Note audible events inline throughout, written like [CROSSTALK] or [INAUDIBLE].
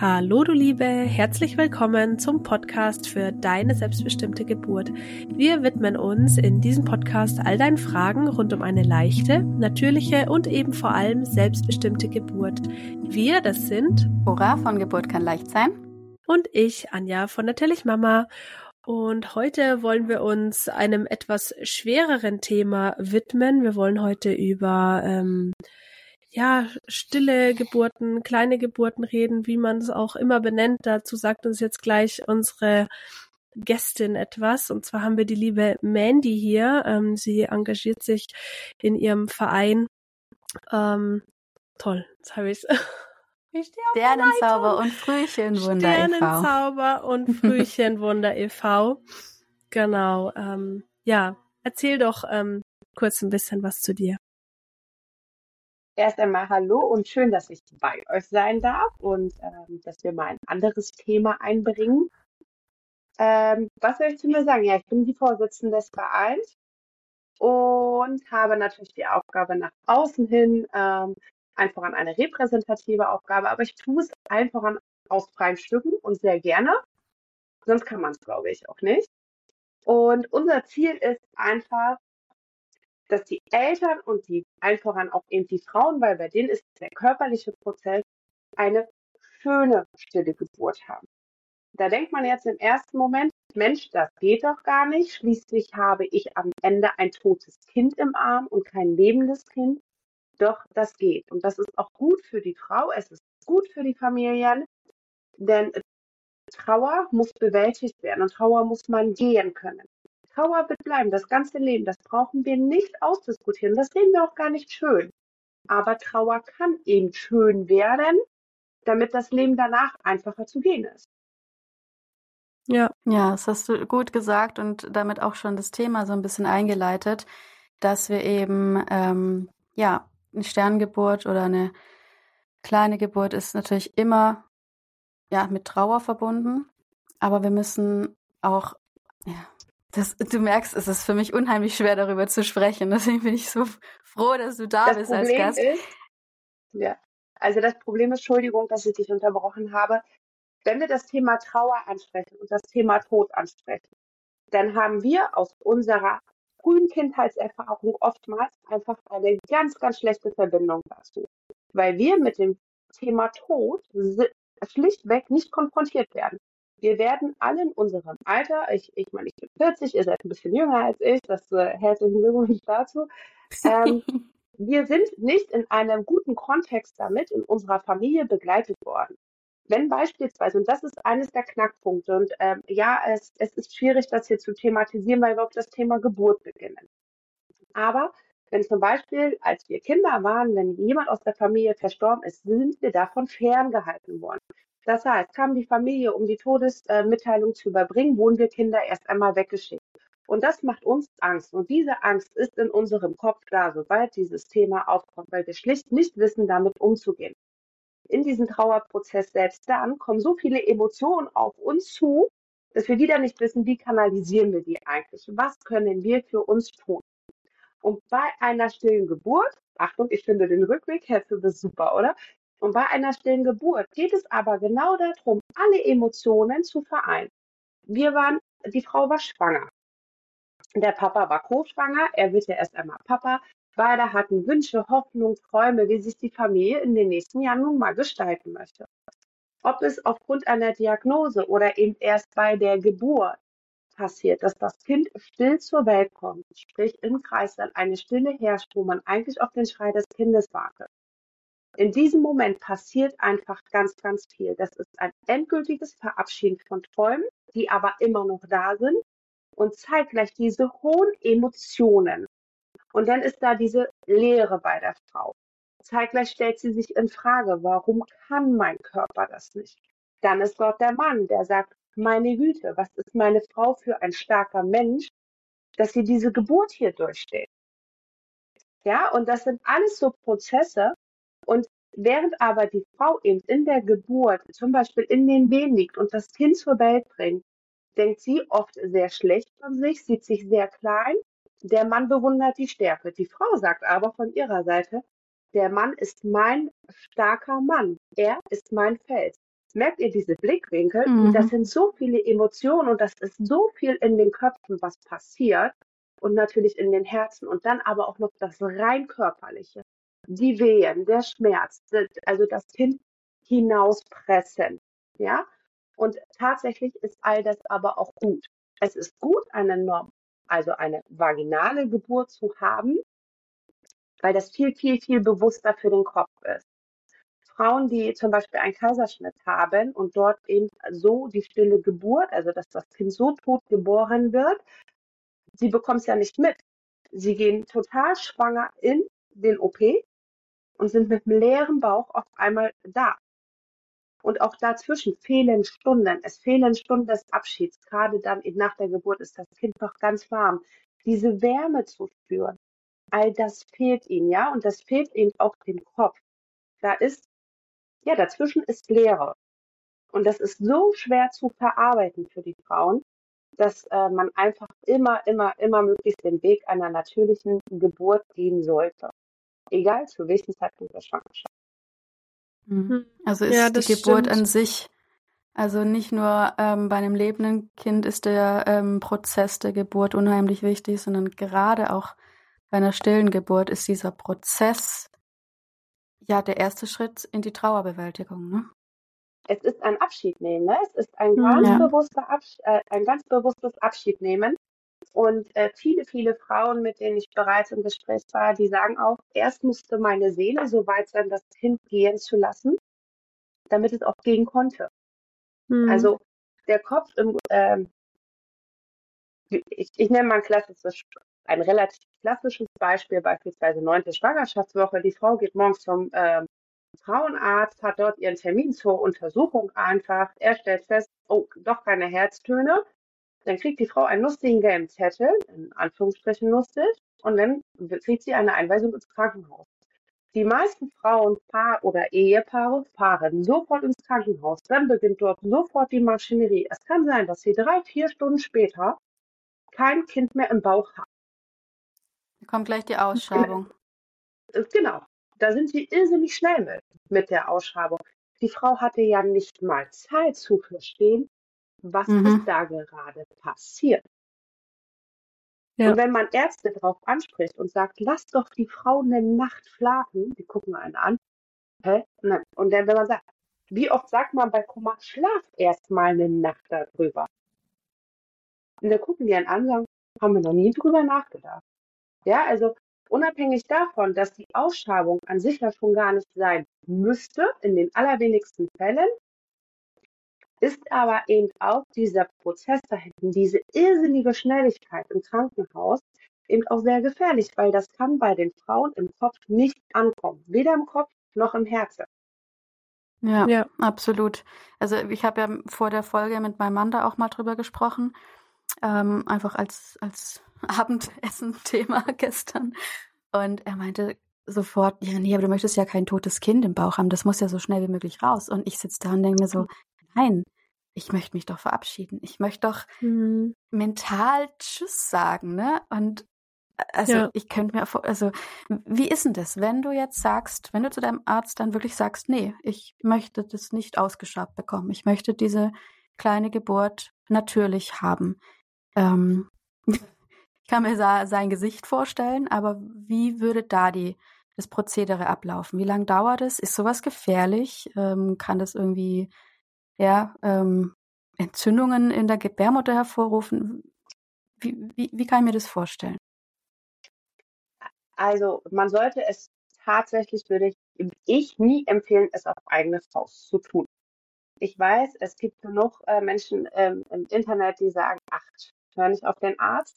Hallo du Liebe, herzlich willkommen zum Podcast für deine selbstbestimmte Geburt. Wir widmen uns in diesem Podcast all deinen Fragen rund um eine leichte, natürliche und eben vor allem selbstbestimmte Geburt. Wir, das sind Cora von Geburt kann leicht sein und ich, Anja von Natürlich Mama. Und heute wollen wir uns einem etwas schwereren Thema widmen. Wir wollen heute über ähm, ja, stille Geburten, kleine Geburten reden, wie man es auch immer benennt. Dazu sagt uns jetzt gleich unsere Gästin etwas. Und zwar haben wir die liebe Mandy hier. Ähm, sie engagiert sich in ihrem Verein. Ähm, toll, jetzt habe ich es. [LAUGHS] Sternenzauber und [LAUGHS] Frühchenwunder e.V. Sternenzauber und Frühchenwunder e.V. Genau. Ähm, ja, erzähl doch ähm, kurz ein bisschen was zu dir. Erst einmal Hallo und schön, dass ich bei euch sein darf und ähm, dass wir mal ein anderes Thema einbringen. Ähm, was soll ich zu mir sagen? Ja, ich bin die Vorsitzende des Vereins und habe natürlich die Aufgabe nach außen hin, ähm, einfach an eine repräsentative Aufgabe, aber ich tue es einfach an, aus freien Stücken und sehr gerne. Sonst kann man es, glaube ich, auch nicht. Und unser Ziel ist einfach, dass die Eltern und die allen voran auch eben die Frauen, weil bei denen ist der körperliche Prozess eine schöne stille Geburt haben. Da denkt man jetzt im ersten Moment, Mensch, das geht doch gar nicht. Schließlich habe ich am Ende ein totes Kind im Arm und kein lebendes Kind. Doch das geht. Und das ist auch gut für die Frau. Es ist gut für die Familien. Denn Trauer muss bewältigt werden und Trauer muss man gehen können. Trauer wird bleiben, das ganze Leben. Das brauchen wir nicht ausdiskutieren. Das sehen wir auch gar nicht schön. Aber Trauer kann eben schön werden, damit das Leben danach einfacher zu gehen ist. Ja. Ja, das hast du gut gesagt und damit auch schon das Thema so ein bisschen eingeleitet, dass wir eben, ähm, ja, eine Sterngeburt oder eine kleine Geburt ist natürlich immer, ja, mit Trauer verbunden. Aber wir müssen auch, ja, das, du merkst, es ist für mich unheimlich schwer, darüber zu sprechen. Deswegen bin ich so froh, dass du da das bist Problem als Gast. Ist, ja, also das Problem ist, Entschuldigung, dass ich dich unterbrochen habe. Wenn wir das Thema Trauer ansprechen und das Thema Tod ansprechen, dann haben wir aus unserer frühen Kindheitserfahrung oftmals einfach eine ganz, ganz schlechte Verbindung dazu. Weil wir mit dem Thema Tod schlichtweg nicht konfrontiert werden. Wir werden alle in unserem Alter, ich, ich meine, ich bin 40, ihr seid ein bisschen jünger als ich, das äh, herzlichen Glückwunsch dazu. Ähm, [LAUGHS] wir sind nicht in einem guten Kontext damit in unserer Familie begleitet worden. Wenn beispielsweise, und das ist eines der Knackpunkte, und ähm, ja, es, es ist schwierig, das hier zu thematisieren, weil wir auf das Thema Geburt beginnen. Aber wenn zum Beispiel, als wir Kinder waren, wenn jemand aus der Familie verstorben ist, sind wir davon ferngehalten worden. Das heißt, kam die Familie, um die Todesmitteilung zu überbringen, wurden wir Kinder erst einmal weggeschickt. Und das macht uns Angst. Und diese Angst ist in unserem Kopf da, sobald dieses Thema aufkommt, weil wir schlicht nicht wissen, damit umzugehen. In diesem Trauerprozess selbst dann kommen so viele Emotionen auf uns zu, dass wir wieder nicht wissen, wie kanalisieren wir die eigentlich? Was können wir für uns tun? Und bei einer stillen Geburt, Achtung, ich finde den Rückweg, Herr Fibes super, oder? Und bei einer stillen Geburt geht es aber genau darum, alle Emotionen zu vereinen. Wir waren, die Frau war schwanger. Der Papa war co-schwanger, er wird ja erst einmal Papa. Beide hatten Wünsche, Hoffnung, Träume, wie sich die Familie in den nächsten Jahren nun mal gestalten möchte. Ob es aufgrund einer Diagnose oder eben erst bei der Geburt passiert, dass das Kind still zur Welt kommt, sprich im Kreislauf eine Stille herrscht, wo man eigentlich auf den Schrei des Kindes wartet in diesem Moment passiert einfach ganz, ganz viel. Das ist ein endgültiges Verabschieden von Träumen, die aber immer noch da sind und zeitgleich diese hohen Emotionen. Und dann ist da diese Leere bei der Frau. Zeitgleich stellt sie sich in Frage, warum kann mein Körper das nicht? Dann ist dort der Mann, der sagt, meine Güte, was ist meine Frau für ein starker Mensch, dass sie diese Geburt hier durchsteht. Ja, und das sind alles so Prozesse, und während aber die Frau eben in der Geburt zum Beispiel in den Wehen liegt und das Kind zur Welt bringt, denkt sie oft sehr schlecht von sich, sieht sich sehr klein. Der Mann bewundert die Stärke. Die Frau sagt aber von ihrer Seite, Der Mann ist mein starker Mann. Er ist mein Fels. Merkt ihr diese Blickwinkel? Mhm. Das sind so viele Emotionen und das ist so viel in den Köpfen, was passiert und natürlich in den Herzen und dann aber auch noch das rein körperliche. Die Wehen, der Schmerz, also das Kind hinauspressen, ja? Und tatsächlich ist all das aber auch gut. Es ist gut, eine Norm, also eine vaginale Geburt zu haben, weil das viel, viel, viel bewusster für den Kopf ist. Frauen, die zum Beispiel einen Kaiserschnitt haben und dort eben so die stille Geburt, also dass das Kind so tot geboren wird, sie bekommen es ja nicht mit. Sie gehen total schwanger in den OP und sind mit leeren Bauch auf einmal da. Und auch dazwischen fehlen Stunden. Es fehlen Stunden des Abschieds. Gerade dann eben nach der Geburt ist das Kind noch ganz warm. Diese Wärme zu spüren, all das fehlt ihnen, ja, und das fehlt ihnen auch dem Kopf. Da ist, ja, dazwischen ist Leere. Und das ist so schwer zu verarbeiten für die Frauen, dass äh, man einfach immer, immer, immer möglichst den Weg einer natürlichen Geburt gehen sollte. Egal zu welchem Zeitpunkt der Schwangerschaft. Mhm. Hm. Also ist ja, die Geburt stimmt. an sich, also nicht nur ähm, bei einem lebenden Kind ist der ähm, Prozess der Geburt unheimlich wichtig, sondern gerade auch bei einer stillen Geburt ist dieser Prozess ja der erste Schritt in die Trauerbewältigung. Ne? Es ist ein Abschiednehmen, ne? es ist ein ganz, ja. bewusster Abs äh, ein ganz bewusstes Abschiednehmen. Und äh, viele, viele Frauen, mit denen ich bereits im Gespräch war, die sagen auch, erst musste meine Seele so weit sein, das Kind gehen zu lassen, damit es auch gehen konnte. Mhm. Also der Kopf im, ähm, ich, ich nenne mal ein klassisches, ein relativ klassisches Beispiel, beispielsweise neunte Schwangerschaftswoche. Die Frau geht morgens zum ähm, Frauenarzt, hat dort ihren Termin zur Untersuchung einfach. Er stellt fest, oh, doch keine Herztöne. Dann kriegt die Frau einen lustigen gelben Zettel, in Anführungsstrichen lustig, und dann kriegt sie eine Einweisung ins Krankenhaus. Die meisten Frauen, Paar oder Ehepaare fahren sofort ins Krankenhaus. Dann beginnt dort sofort die Maschinerie. Es kann sein, dass sie drei, vier Stunden später kein Kind mehr im Bauch haben. Da kommt gleich die Ausschabung. Genau. Da sind sie irrsinnig schnell mit, mit der Ausschabung. Die Frau hatte ja nicht mal Zeit zu verstehen, was mhm. ist da gerade passiert. Ja. Und wenn man Ärzte darauf anspricht und sagt, lass doch die Frau eine Nacht schlafen, die gucken einen an. Hä? Und dann, wenn man sagt, wie oft sagt man bei Kummer, schlaf erst mal eine Nacht darüber. Und dann gucken die einen an und sagen, haben wir noch nie drüber nachgedacht. Ja, also unabhängig davon, dass die Ausschabung an sich ja schon gar nicht sein müsste, in den allerwenigsten Fällen, ist aber eben auch dieser Prozess da hinten, diese irrsinnige Schnelligkeit im Krankenhaus, eben auch sehr gefährlich, weil das kann bei den Frauen im Kopf nicht ankommen. Weder im Kopf noch im Herzen. Ja, ja, absolut. Also ich habe ja vor der Folge mit meinem Mann da auch mal drüber gesprochen, ähm, einfach als, als [LAUGHS] Abendessen-Thema [LAUGHS] gestern. Und er meinte sofort, ja, nee, aber du möchtest ja kein totes Kind im Bauch haben, das muss ja so schnell wie möglich raus. Und ich sitze da und denke mir so, nein, ich möchte mich doch verabschieden. Ich möchte doch mhm. mental Tschüss sagen, ne? Und äh, also ja. ich könnte mir, also wie ist denn das, wenn du jetzt sagst, wenn du zu deinem Arzt dann wirklich sagst, nee, ich möchte das nicht ausgeschabt bekommen, ich möchte diese kleine Geburt natürlich haben. Ähm, [LAUGHS] ich kann mir sein Gesicht vorstellen, aber wie würde da die das Prozedere ablaufen? Wie lange dauert es? Ist sowas gefährlich? Ähm, kann das irgendwie ja, ähm, Entzündungen in der Gebärmutter hervorrufen? Wie, wie, wie kann ich mir das vorstellen? Also man sollte es tatsächlich, würde ich, nie empfehlen, es auf eigene Faust zu tun. Ich weiß, es gibt genug äh, Menschen ähm, im Internet, die sagen, ach, hör nicht auf den Arzt.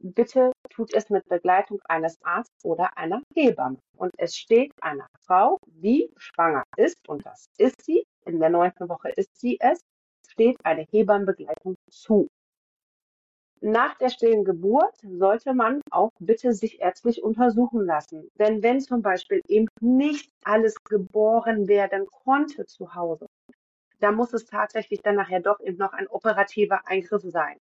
Bitte tut es mit Begleitung eines Arztes oder einer Hebamme. Und es steht einer Frau, die schwanger ist, und das ist sie, in der neunten Woche ist sie es, steht eine Hebammenbegleitung zu. Nach der stillen Geburt sollte man auch bitte sich ärztlich untersuchen lassen. Denn wenn zum Beispiel eben nicht alles geboren werden konnte zu Hause, da muss es tatsächlich dann nachher doch eben noch ein operativer Eingriff sein.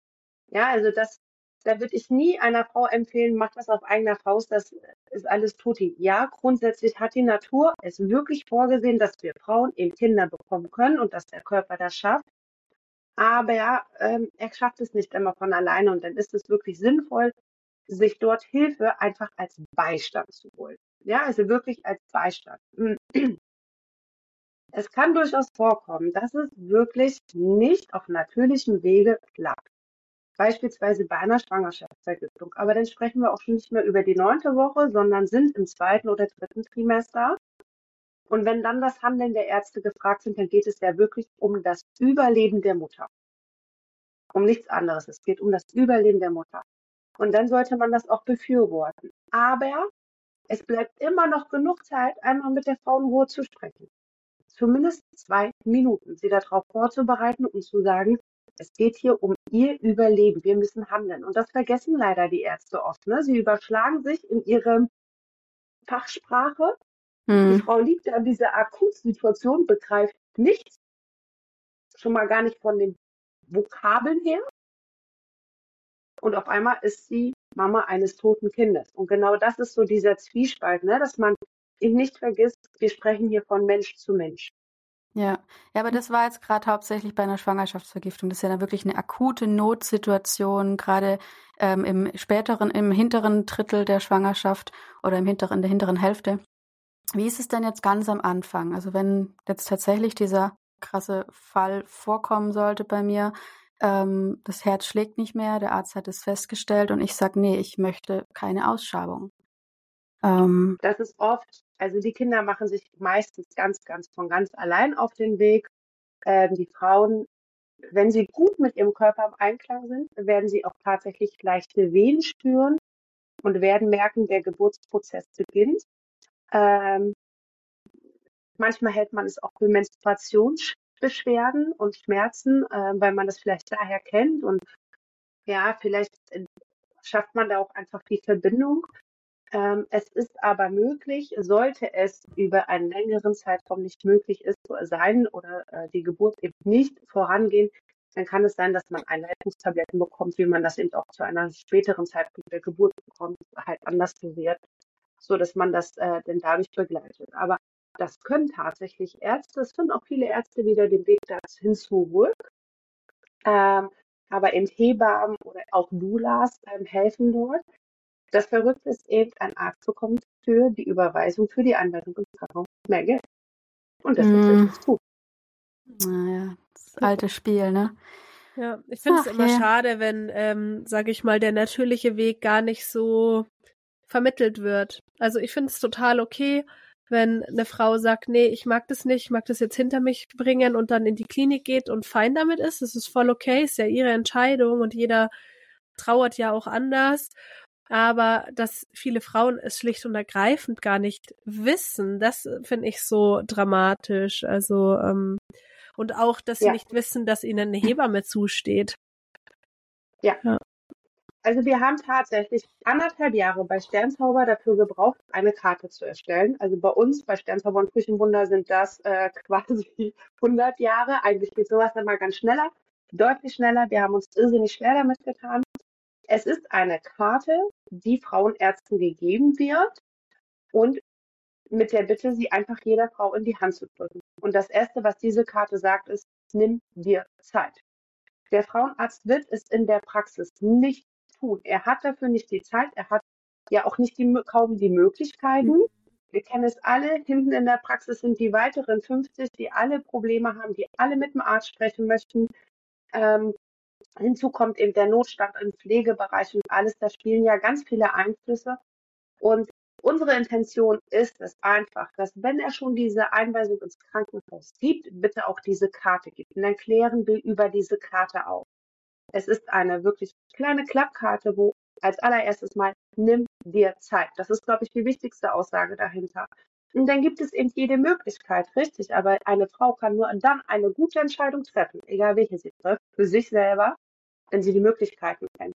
Ja, also das, da würde ich nie einer Frau empfehlen, mach das auf eigener Faust, das ist alles tutti. Ja, grundsätzlich hat die Natur es wirklich vorgesehen, dass wir Frauen eben Kinder bekommen können und dass der Körper das schafft. Aber ähm, er schafft es nicht immer von alleine und dann ist es wirklich sinnvoll, sich dort Hilfe einfach als Beistand zu holen. Ja, also wirklich als Beistand. Es kann durchaus vorkommen, dass es wirklich nicht auf natürlichem Wege klappt. Beispielsweise bei einer Schwangerschaftsvergiftung. Aber dann sprechen wir auch schon nicht mehr über die neunte Woche, sondern sind im zweiten oder dritten Trimester. Und wenn dann das Handeln der Ärzte gefragt sind, dann geht es ja wirklich um das Überleben der Mutter. Um nichts anderes. Es geht um das Überleben der Mutter. Und dann sollte man das auch befürworten. Aber es bleibt immer noch genug Zeit, einmal mit der Frau in Ruhe zu sprechen zumindest zwei Minuten, sie darauf vorzubereiten und zu sagen, es geht hier um ihr Überleben. Wir müssen handeln. Und das vergessen leider die Ärzte oft. Ne? Sie überschlagen sich in ihre Fachsprache. Hm. Die Frau liegt an dieser Akutsituation, begreift nichts. Schon mal gar nicht von den Vokabeln her. Und auf einmal ist sie Mama eines toten Kindes. Und genau das ist so dieser Zwiespalt, ne? dass man eben nicht vergisst, wir sprechen hier von Mensch zu Mensch. Ja, ja, aber das war jetzt gerade hauptsächlich bei einer Schwangerschaftsvergiftung. Das ist ja dann wirklich eine akute Notsituation, gerade ähm, im späteren, im hinteren Drittel der Schwangerschaft oder im hinteren, der hinteren Hälfte. Wie ist es denn jetzt ganz am Anfang? Also wenn jetzt tatsächlich dieser krasse Fall vorkommen sollte bei mir, ähm, das Herz schlägt nicht mehr, der Arzt hat es festgestellt und ich sage, nee, ich möchte keine Ausschabung. Ähm, das ist oft, also die Kinder machen sich meistens ganz, ganz von ganz allein auf den Weg. Ähm, die Frauen, wenn sie gut mit ihrem Körper im Einklang sind, werden sie auch tatsächlich leichte Wehen spüren und werden merken, der Geburtsprozess beginnt. Ähm, manchmal hält man es auch für Menstruationsbeschwerden und Schmerzen, äh, weil man das vielleicht daher kennt und ja, vielleicht äh, schafft man da auch einfach die Verbindung. Ähm, es ist aber möglich, sollte es über einen längeren Zeitraum nicht möglich ist, sein oder äh, die Geburt eben nicht vorangehen, dann kann es sein, dass man Einleitungstabletten bekommt, wie man das eben auch zu einer späteren Zeitpunkt der Geburt bekommt, halt anders dosiert, so dass man das äh, denn dadurch begleitet. Aber das können tatsächlich Ärzte, es finden auch viele Ärzte wieder den Weg dahin zurück. Ähm, aber eben Hebammen oder auch Doulas ähm, helfen dort. Das Verrückte ist eben, ein Arzt bekommt für die Überweisung, für die Anwendung im Krankenhaus mehr Geld. Und das mm. ist nicht gut. Naja, das alte Spiel, ne? Ja, ich finde es immer ja. schade, wenn, ähm, sage ich mal, der natürliche Weg gar nicht so vermittelt wird. Also ich finde es total okay, wenn eine Frau sagt, nee, ich mag das nicht, ich mag das jetzt hinter mich bringen und dann in die Klinik geht und fein damit ist. Das ist voll okay, ist ja ihre Entscheidung und jeder trauert ja auch anders aber dass viele Frauen es schlicht und ergreifend gar nicht wissen, das finde ich so dramatisch. Also ähm, und auch, dass ja. sie nicht wissen, dass ihnen eine Hebamme zusteht. Ja. ja. Also wir haben tatsächlich anderthalb Jahre bei Sternzauber dafür gebraucht, eine Karte zu erstellen. Also bei uns, bei Sternzauber und Küchenwunder sind das äh, [LAUGHS] quasi 100 Jahre. Eigentlich geht sowas dann mal ganz schneller, deutlich schneller. Wir haben uns irrsinnig schwer damit getan. Es ist eine Karte, die Frauenärzten gegeben wird und mit der Bitte, sie einfach jeder Frau in die Hand zu drücken. Und das Erste, was diese Karte sagt, ist, nimm dir Zeit. Der Frauenarzt wird es in der Praxis nicht tun. Er hat dafür nicht die Zeit, er hat ja auch nicht die, kaum die Möglichkeiten. Mhm. Wir kennen es alle, hinten in der Praxis sind die weiteren 50, die alle Probleme haben, die alle mit dem Arzt sprechen möchten. Ähm, Hinzu kommt eben der Notstand im Pflegebereich und alles. Da spielen ja ganz viele Einflüsse. Und unsere Intention ist es einfach, dass wenn er schon diese Einweisung ins Krankenhaus gibt, bitte auch diese Karte gibt. Und dann klären wir über diese Karte auf. Es ist eine wirklich kleine Klappkarte, wo als allererstes mal nimm dir Zeit. Das ist, glaube ich, die wichtigste Aussage dahinter. Und dann gibt es eben jede Möglichkeit, richtig. Aber eine Frau kann nur dann eine gute Entscheidung treffen, egal welche sie trifft, für sich selber, wenn sie die Möglichkeiten kennt.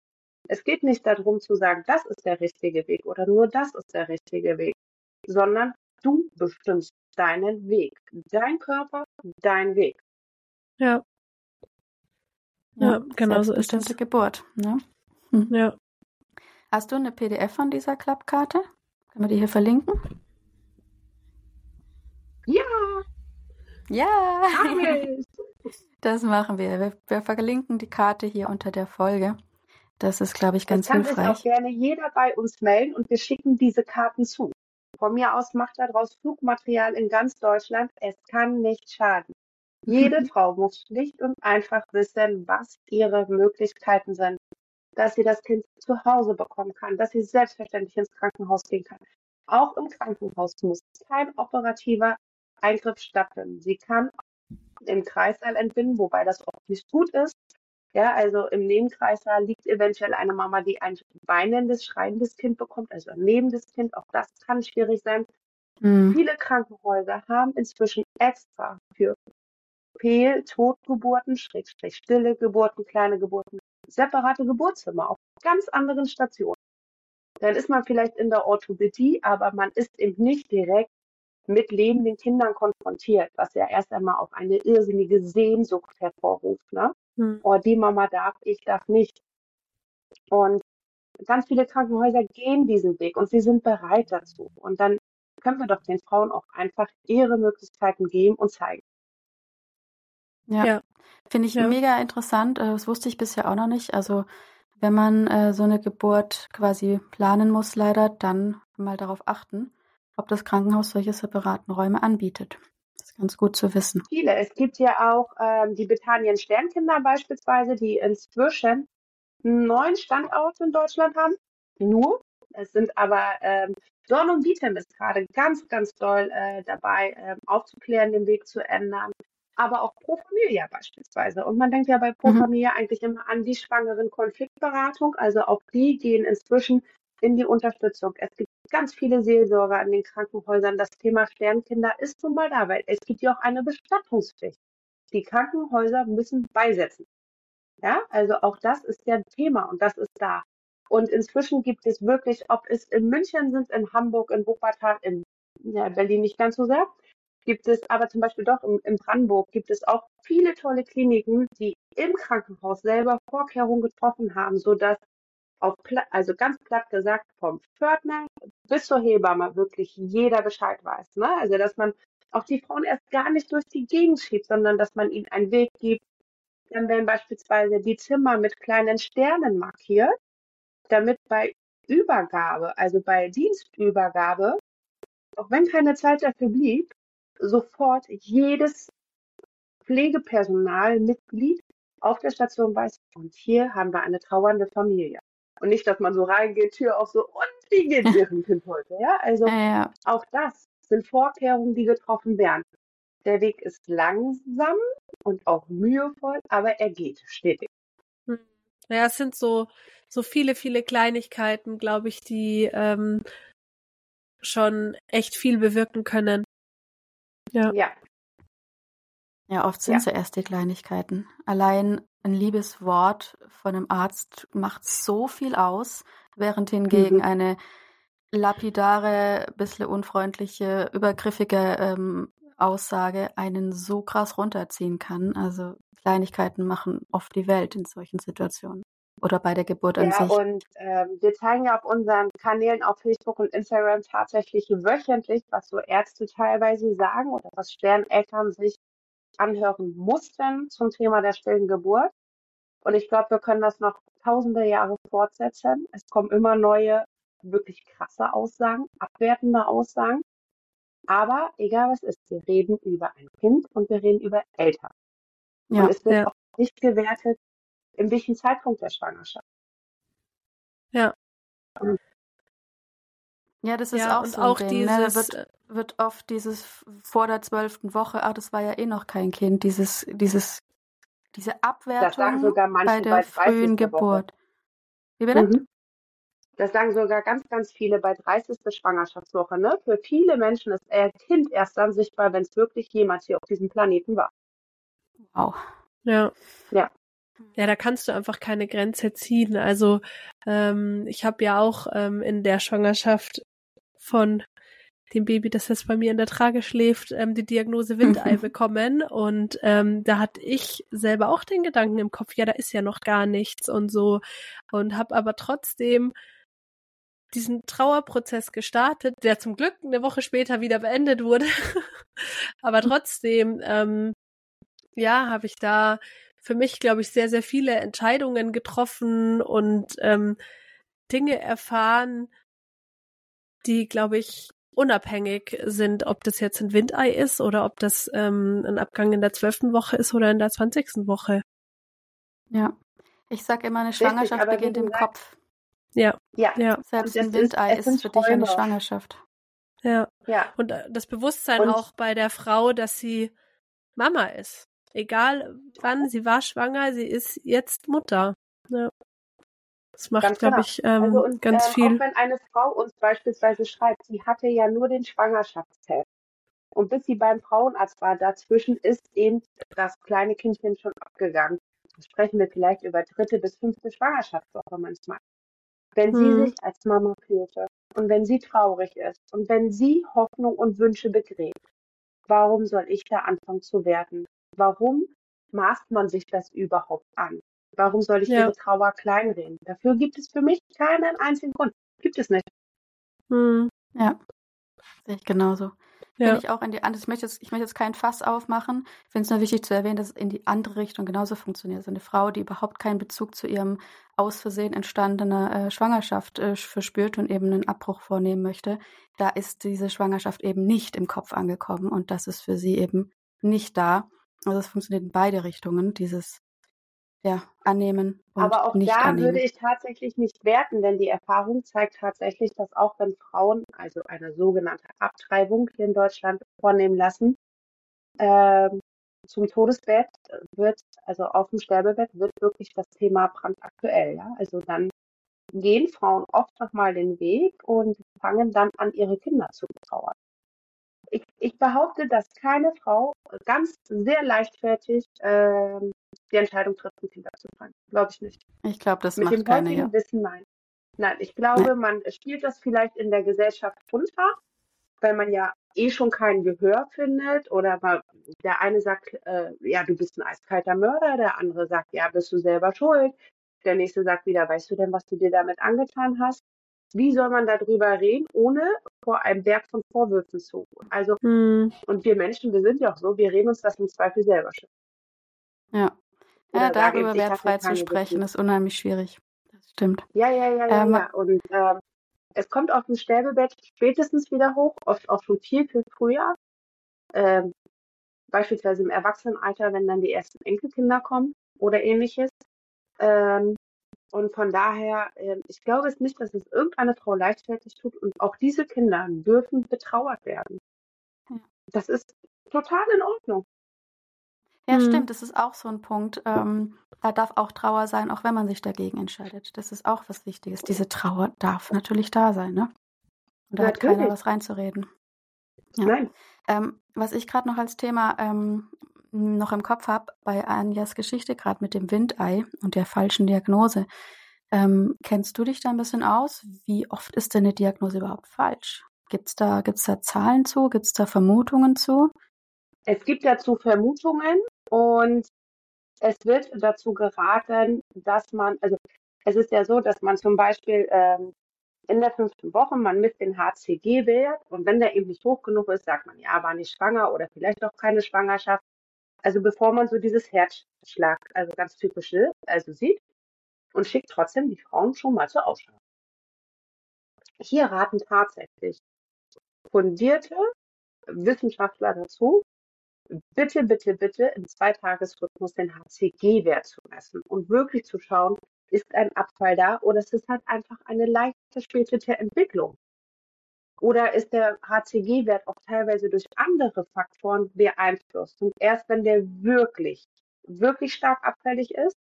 Es geht nicht darum zu sagen, das ist der richtige Weg oder nur das ist der richtige Weg, sondern du bestimmst deinen Weg. Dein Körper, dein Weg. Ja. Ja, ja genau so ist das. Geburt, ne? Hm. Ja. Hast du eine PDF von dieser Klappkarte? Können wir die hier verlinken? Ja. Ja. [LAUGHS] Das machen wir. wir. wir. verlinken die Karte hier unter der Folge. Das ist, glaube ich, ganz das kann hilfreich. Kann sich auch gerne jeder bei uns melden und wir schicken diese Karten zu. Von mir aus macht daraus Flugmaterial in ganz Deutschland. Es kann nicht schaden. Jede [LAUGHS] Frau muss schlicht und einfach wissen, was ihre Möglichkeiten sind. Dass sie das Kind zu Hause bekommen kann, dass sie selbstverständlich ins Krankenhaus gehen kann. Auch im Krankenhaus muss kein operativer Eingriff stattfinden. Sie kann im Kreißsaal entbinden, wobei das oft nicht gut ist. Ja, also im Nebenkreißsaal liegt eventuell eine Mama, die ein weinendes, schreiendes Kind bekommt, also neben das Kind. Auch das kann schwierig sein. Mhm. Viele Krankenhäuser haben inzwischen extra für Fehl-, Totgeburten, Schrägstrich stille Geburten, kleine Geburten, separate Geburtszimmer auf ganz anderen Stationen. Dann ist man vielleicht in der Orthopädie, aber man ist eben nicht direkt mit lebenden Kindern konfrontiert, was ja erst einmal auch eine irrsinnige Sehnsucht hervorruft. Ne? Hm. Oh, die Mama darf, ich darf nicht. Und ganz viele Krankenhäuser gehen diesen Weg und sie sind bereit dazu. Und dann können wir doch den Frauen auch einfach ihre Möglichkeiten geben und zeigen. Ja, ja. finde ich ja. mega interessant. Äh, das wusste ich bisher auch noch nicht. Also wenn man äh, so eine Geburt quasi planen muss, leider, dann mal darauf achten ob das Krankenhaus solche separaten Räume anbietet. Das ist ganz gut zu wissen. Viele. Es gibt ja auch ähm, die Bethanien Sternkinder beispielsweise, die inzwischen neun Standorte in Deutschland haben. Nur. Es sind aber ähm, Dorn und Dietem ist gerade ganz, ganz doll äh, dabei, äh, aufzuklären, den Weg zu ändern. Aber auch Pro Familia beispielsweise. Und man denkt ja bei Pro mhm. Familia eigentlich immer an die schwangeren Konfliktberatung. Also auch die gehen inzwischen in die Unterstützung. Es gibt ganz viele Seelsorger an den Krankenhäusern. Das Thema Sternkinder ist nun mal da, weil es gibt ja auch eine Bestattungspflicht. Die Krankenhäuser müssen beisetzen. Ja, also auch das ist ja ein Thema und das ist da. Und inzwischen gibt es wirklich, ob es in München sind, in Hamburg, in Wuppertal, in ja, Berlin nicht ganz so sehr, gibt es aber zum Beispiel doch in, in Brandenburg gibt es auch viele tolle Kliniken, die im Krankenhaus selber Vorkehrungen getroffen haben, sodass auf, also ganz platt gesagt, vom Pförtner bis zur Hebamme wirklich jeder Bescheid weiß. Ne? Also, dass man auch die Frauen erst gar nicht durch die Gegend schiebt, sondern dass man ihnen einen Weg gibt. Dann werden beispielsweise die Zimmer mit kleinen Sternen markiert, damit bei Übergabe, also bei Dienstübergabe, auch wenn keine Zeit dafür blieb, sofort jedes Pflegepersonalmitglied auf der Station weiß, und hier haben wir eine trauernde Familie. Und nicht, dass man so reingeht, Tür auf so, und wie geht [LAUGHS] Ihrem Kind heute? Ja, also ja, ja. auch das sind Vorkehrungen, die getroffen werden. Der Weg ist langsam und auch mühevoll, aber er geht stetig. Hm. Ja, es sind so, so viele, viele Kleinigkeiten, glaube ich, die ähm, schon echt viel bewirken können. Ja. Ja, ja oft sind es ja erst die Kleinigkeiten. Allein ein liebes Wort von einem Arzt macht so viel aus, während hingegen mhm. eine lapidare, bisschen unfreundliche, übergriffige ähm, Aussage einen so krass runterziehen kann. Also Kleinigkeiten machen oft die Welt in solchen Situationen. Oder bei der Geburt an ja, sich. Und ähm, wir zeigen ja auf unseren Kanälen auf Facebook und Instagram tatsächlich wöchentlich, was so Ärzte teilweise sagen oder was Sterneltern sich anhören mussten zum Thema der stillen Geburt. Und ich glaube, wir können das noch tausende Jahre fortsetzen. Es kommen immer neue, wirklich krasse Aussagen, abwertende Aussagen. Aber egal was ist, wir reden über ein Kind und wir reden über Eltern. Ja, und es wird ja. auch nicht gewertet, in welchem Zeitpunkt der Schwangerschaft. Ja. Ja, das ist ja, auch so. Auch Ding, ne? dieses, ne? wird, wird oft dieses vor der zwölften Woche, ah, das war ja eh noch kein Kind, dieses, dieses, diese Abwertung bei der bei frühen Geburt. Wie bitte? Mhm. Das sagen sogar ganz, ganz viele bei 30. Schwangerschaftswoche. Ne? Für viele Menschen ist ein Kind erst dann sichtbar, wenn es wirklich jemals hier auf diesem Planeten war. Wow. Ja. Ja. Ja, da kannst du einfach keine Grenze ziehen. Also ähm, ich habe ja auch ähm, in der Schwangerschaft von dem Baby, das jetzt bei mir in der Trage schläft, ähm, die Diagnose Windei [LAUGHS] bekommen. Und ähm, da hatte ich selber auch den Gedanken im Kopf, ja, da ist ja noch gar nichts und so. Und habe aber trotzdem diesen Trauerprozess gestartet, der zum Glück eine Woche später wieder beendet wurde. [LAUGHS] Aber trotzdem, ähm, ja, habe ich da für mich, glaube ich, sehr, sehr viele Entscheidungen getroffen und ähm, Dinge erfahren, die, glaube ich, unabhängig sind, ob das jetzt ein Windei ist oder ob das ähm, ein Abgang in der zwölften Woche ist oder in der zwanzigsten Woche. Ja, ich sage immer, eine Schwangerschaft Richtig, beginnt im Kopf. Ja. Ja. ja. Selbst ein Windei ist, ist für dich eine Schwangerschaft. Ja. Ja. Und äh, das Bewusstsein Und auch bei der Frau, dass sie Mama ist. Egal wann, sie war schwanger, sie ist jetzt Mutter. Ja. Das macht, glaube genau. ich, ähm, also und, ganz äh, viel. Auch wenn eine Frau uns beispielsweise schreibt, sie hatte ja nur den Schwangerschaftstest. Und bis sie beim Frauenarzt war, dazwischen ist eben das kleine Kindchen schon abgegangen. Da sprechen wir vielleicht über dritte bis fünfte Schwangerschaftswoche manchmal. Wenn hm. sie sich als Mama fühlte und wenn sie traurig ist und wenn sie Hoffnung und Wünsche begräbt, warum soll ich da anfangen zu werden? Warum maßt man sich das überhaupt an? Warum soll ich ja. ihre Trauer kleinreden? Dafür gibt es für mich keinen einzigen Grund. Gibt es nicht. Hm. Ja, sehe ich genauso. Ja. ich auch in die andere, ich möchte jetzt, ich möchte jetzt kein Fass aufmachen. Ich finde es nur wichtig zu erwähnen, dass es in die andere Richtung genauso funktioniert. Also eine Frau, die überhaupt keinen Bezug zu ihrem aus Versehen entstandene äh, Schwangerschaft äh, verspürt und eben einen Abbruch vornehmen möchte, da ist diese Schwangerschaft eben nicht im Kopf angekommen und das ist für sie eben nicht da. Also es funktioniert in beide Richtungen, dieses ja, annehmen. Und Aber auch da annehmen. würde ich tatsächlich nicht werten, denn die Erfahrung zeigt tatsächlich, dass auch wenn Frauen also eine sogenannte Abtreibung hier in Deutschland vornehmen lassen, äh, zum Todesbett wird, also auf dem Sterbebett wird wirklich das Thema brandaktuell. Ja? Also dann gehen Frauen oft nochmal den Weg und fangen dann an, ihre Kinder zu betrauern. Ich, ich behaupte, dass keine Frau ganz sehr leichtfertig äh, die Entscheidung trifft, ein Kind abzufallen. Glaube ich nicht. Ich glaube, das Mit macht dem keine, ja. Wissen nein. Nein, ich glaube, nein. man spielt das vielleicht in der Gesellschaft runter, weil man ja eh schon kein Gehör findet oder weil der eine sagt, äh, ja, du bist ein eiskalter Mörder, der andere sagt, ja, bist du selber schuld. Der nächste sagt wieder, weißt du denn, was du dir damit angetan hast? Wie soll man darüber reden, ohne vor einem Berg von Vorwürfen zu? Also, hm. und wir Menschen, wir sind ja auch so, wir reden uns das im Zweifel selber schön. Ja. Ja, darüber wertfrei zu sprechen, ist unheimlich schwierig. Das stimmt. Ja, ja, ja, ja. Ähm, ja. Und ähm, es kommt auf dem Sterbebett spätestens wieder hoch, oft auch schon viel, viel früher. Ähm, beispielsweise im Erwachsenenalter, wenn dann die ersten Enkelkinder kommen oder ähnliches. Ähm, und von daher, äh, ich glaube es nicht, dass es irgendeine Frau leichtfertig tut. Und auch diese Kinder dürfen betrauert werden. Das ist total in Ordnung. Ja, mhm. stimmt, das ist auch so ein Punkt. Ähm, da darf auch Trauer sein, auch wenn man sich dagegen entscheidet. Das ist auch was Wichtiges. Diese Trauer darf natürlich da sein, ne? Und da natürlich. hat keiner was reinzureden. Ja. Nein. Ähm, was ich gerade noch als Thema ähm, noch im Kopf habe, bei Anjas Geschichte, gerade mit dem Windei und der falschen Diagnose, ähm, kennst du dich da ein bisschen aus? Wie oft ist denn eine Diagnose überhaupt falsch? Gibt es da, gibt's da Zahlen zu? Gibt es da Vermutungen zu? Es gibt dazu Vermutungen und es wird dazu geraten, dass man, also es ist ja so, dass man zum Beispiel ähm, in der fünften Woche, man misst den HCG-Wert und wenn der eben nicht hoch genug ist, sagt man, ja, war nicht schwanger oder vielleicht auch keine Schwangerschaft. Also bevor man so dieses Herzschlag, also ganz typische, also sieht und schickt trotzdem die Frauen schon mal zur Ausschau. Hier raten tatsächlich fundierte Wissenschaftler dazu, bitte, bitte, bitte im Zweitagesrhythmus den HCG-Wert zu messen und wirklich zu schauen, ist ein Abfall da oder ist es halt einfach eine leicht verspätete Entwicklung? Oder ist der HCG-Wert auch teilweise durch andere Faktoren beeinflusst? Und erst wenn der wirklich, wirklich stark abfällig ist,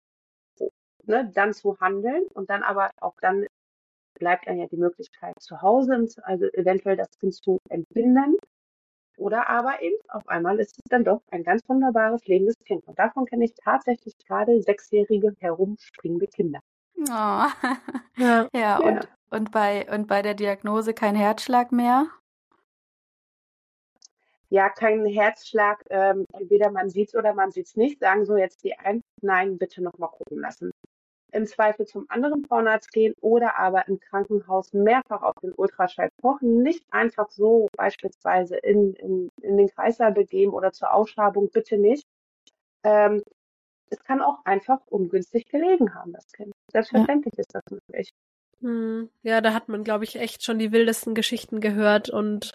ne, dann zu handeln und dann aber auch dann bleibt dann ja die Möglichkeit zu Hause, also eventuell das Kind zu entbinden oder aber eben auf einmal ist es dann doch ein ganz wunderbares, lebendes Kind. Und davon kenne ich tatsächlich gerade sechsjährige herumspringende Kinder. Oh. [LAUGHS] Ja, ja, Und, und, bei, und bei der Diagnose kein Herzschlag mehr? Ja, kein Herzschlag. Ähm, entweder man sieht es oder man sieht es nicht. Sagen so jetzt die einen, nein, bitte nochmal gucken lassen. im Zweifel zum anderen Frauenarzt gehen oder aber im Krankenhaus mehrfach auf den Ultraschall pochen. Nicht einfach so beispielsweise in, in, in den Kreislauf begeben oder zur Ausschabung, bitte nicht. Ähm, es kann auch einfach ungünstig gelegen haben, das Kind. Selbstverständlich ja. ist das möglich. Hm, ja, da hat man, glaube ich, echt schon die wildesten Geschichten gehört und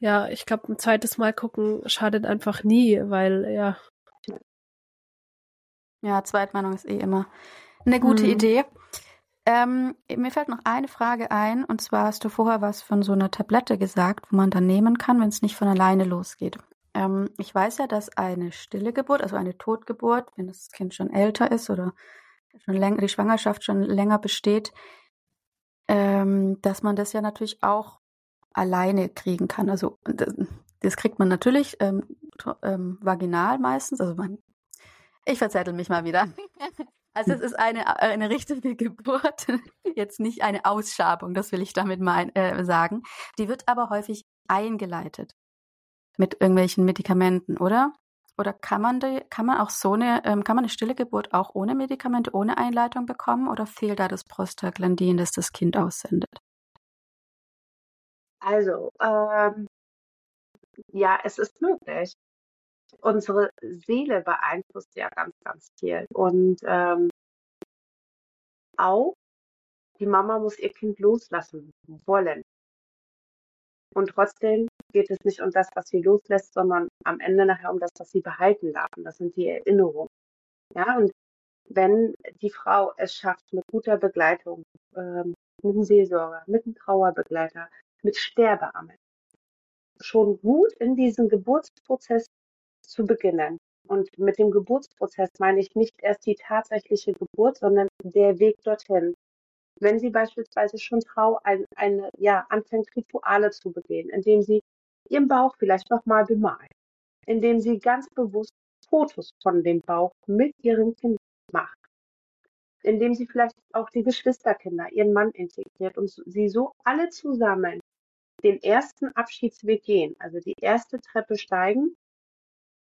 ja, ich glaube, ein zweites Mal gucken schadet einfach nie, weil ja. Ja, Zweitmeinung ist eh immer eine gute hm. Idee. Ähm, mir fällt noch eine Frage ein, und zwar hast du vorher was von so einer Tablette gesagt, wo man dann nehmen kann, wenn es nicht von alleine losgeht. Ähm, ich weiß ja, dass eine stille Geburt, also eine Totgeburt, wenn das Kind schon älter ist oder schon länger, die Schwangerschaft schon länger besteht, ähm, dass man das ja natürlich auch alleine kriegen kann. Also das kriegt man natürlich ähm, ähm, vaginal meistens. Also man, ich verzettel mich mal wieder. [LAUGHS] Also es ist eine, eine richtige Geburt, [LAUGHS] jetzt nicht eine Ausschabung, das will ich damit mal äh, sagen. Die wird aber häufig eingeleitet mit irgendwelchen Medikamenten, oder? Oder kann man die, kann man auch so eine, ähm, kann man eine stille Geburt auch ohne Medikamente, ohne Einleitung bekommen oder fehlt da das Prostaglandin, das das Kind aussendet? Also, ähm, ja, es ist möglich. Unsere Seele beeinflusst ja ganz, ganz viel. Und ähm, auch die Mama muss ihr Kind loslassen wollen. Und trotzdem geht es nicht um das, was sie loslässt, sondern am Ende nachher um das, was sie behalten darf. Und das sind die Erinnerungen. Ja, und wenn die Frau es schafft, mit guter Begleitung, ähm, mit einem Seelsorger, mit einem Trauerbegleiter, mit Sterbeammen, schon gut in diesen Geburtsprozess zu beginnen. Und mit dem Geburtsprozess meine ich nicht erst die tatsächliche Geburt, sondern der Weg dorthin wenn sie beispielsweise schon Frau ein, eine, ja, anfängt, Rituale zu begehen, indem sie ihren Bauch vielleicht nochmal bemalt, indem sie ganz bewusst Fotos von dem Bauch mit ihrem Kind macht, indem sie vielleicht auch die Geschwisterkinder, ihren Mann integriert und sie so alle zusammen den ersten Abschiedsweg gehen, also die erste Treppe steigen,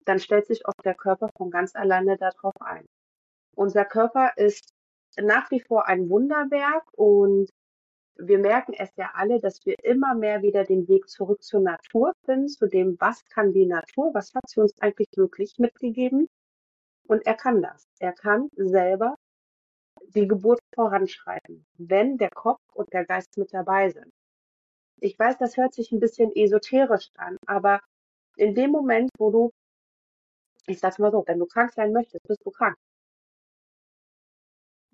dann stellt sich auch der Körper von ganz alleine darauf ein. Unser Körper ist nach wie vor ein Wunderwerk und wir merken es ja alle, dass wir immer mehr wieder den Weg zurück zur Natur finden, zu dem, was kann die Natur, was hat sie uns eigentlich wirklich mitgegeben. Und er kann das. Er kann selber die Geburt voranschreiten, wenn der Kopf und der Geist mit dabei sind. Ich weiß, das hört sich ein bisschen esoterisch an, aber in dem Moment, wo du, ich sag's mal so, wenn du krank sein möchtest, bist du krank.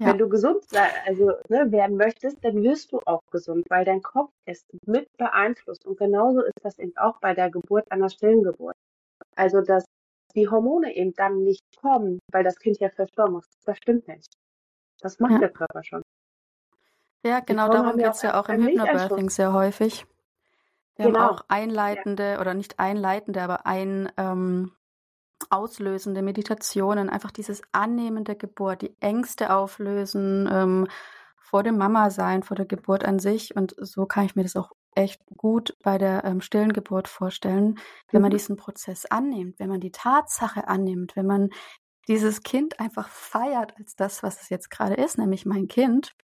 Ja. Wenn du gesund sein, also ne, werden möchtest, dann wirst du auch gesund, weil dein Kopf es mit beeinflusst. Und genauso ist das eben auch bei der Geburt einer stillen Geburt. Also, dass die Hormone eben dann nicht kommen, weil das Kind ja verstorben ist. Das stimmt nicht. Das macht ja. der Körper schon. Ja, genau darum geht es ja auch im Hypnobirthing sehr häufig. Wir genau. haben auch einleitende ja. oder nicht einleitende, aber ein ähm, auslösende Meditationen, einfach dieses Annehmen der Geburt, die Ängste auflösen ähm, vor dem Mama-Sein, vor der Geburt an sich. Und so kann ich mir das auch echt gut bei der ähm, stillen Geburt vorstellen, wenn man mhm. diesen Prozess annimmt, wenn man die Tatsache annimmt, wenn man dieses Kind einfach feiert als das, was es jetzt gerade ist, nämlich mein Kind.